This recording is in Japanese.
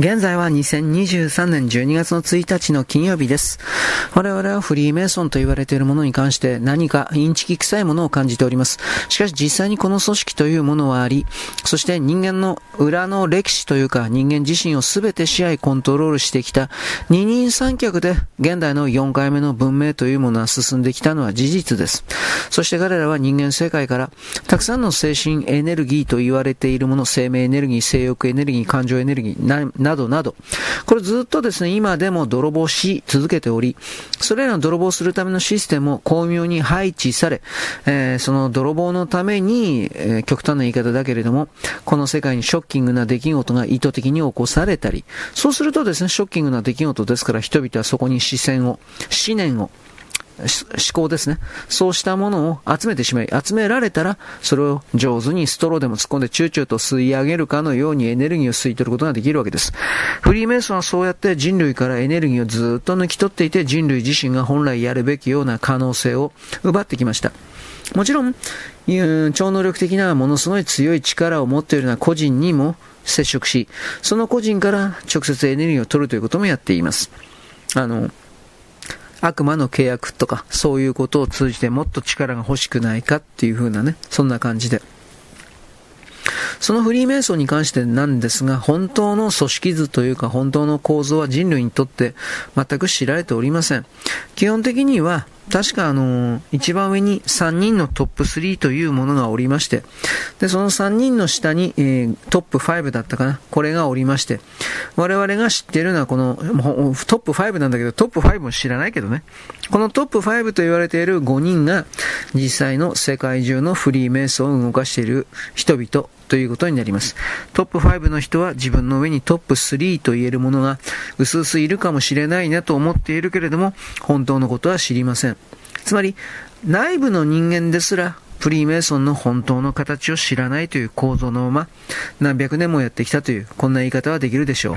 現在は2023年12月の1日の金曜日です。我々はフリーメイソンと言われているものに関して何かインチキ臭いものを感じております。しかし実際にこの組織というものはあり、そして人間の裏の歴史というか人間自身を全て支配コントロールしてきた二人三脚で現代の4回目の文明というものは進んできたのは事実です。そして彼らは人間世界からたくさんの精神エネルギーと言われているもの、生命エネルギー、性欲エネルギー、感情エネルギー、などなど、これずっとですね、今でも泥棒し続けており、それらの泥棒するためのシステムを巧妙に配置され、えー、その泥棒のために、えー、極端な言い方だけれども、この世界にショッキングな出来事が意図的に起こされたり、そうするとですね、ショッキングな出来事ですから人々はそこに視線を、思念を、思考ですね。そうしたものを集めてしまい、集められたら、それを上手にストローでも突っ込んでチューチューと吸い上げるかのようにエネルギーを吸い取ることができるわけです。フリーメイソンはそうやって人類からエネルギーをずっと抜き取っていて、人類自身が本来やるべきような可能性を奪ってきました。もちろん、超能力的なものすごい強い力を持っているような個人にも接触し、その個人から直接エネルギーを取るということもやっています。あの、悪魔の契約とか、そういうことを通じてもっと力が欲しくないかっていう風なね、そんな感じで。そのフリーメイソンに関してなんですが、本当の組織図というか本当の構造は人類にとって全く知られておりません。基本的には確かあの、一番上に3人のトップ3というものがおりまして、で、その3人の下に、えー、トップ5だったかな、これがおりまして、我々が知ってるのはこの、トップ5なんだけど、トップ5も知らないけどね、このトップ5と言われている5人が、実際の世界中のフリーメイソーを動かしている人々ということになります。トップ5の人は自分の上にトップ3と言えるものが薄々いるかもしれないなと思っているけれども、本当のことは知りません。つまり、内部の人間ですら、フリーメイソンの本当の形を知らないという構造のまま、何百年もやってきたという、こんな言い方はできるでしょう。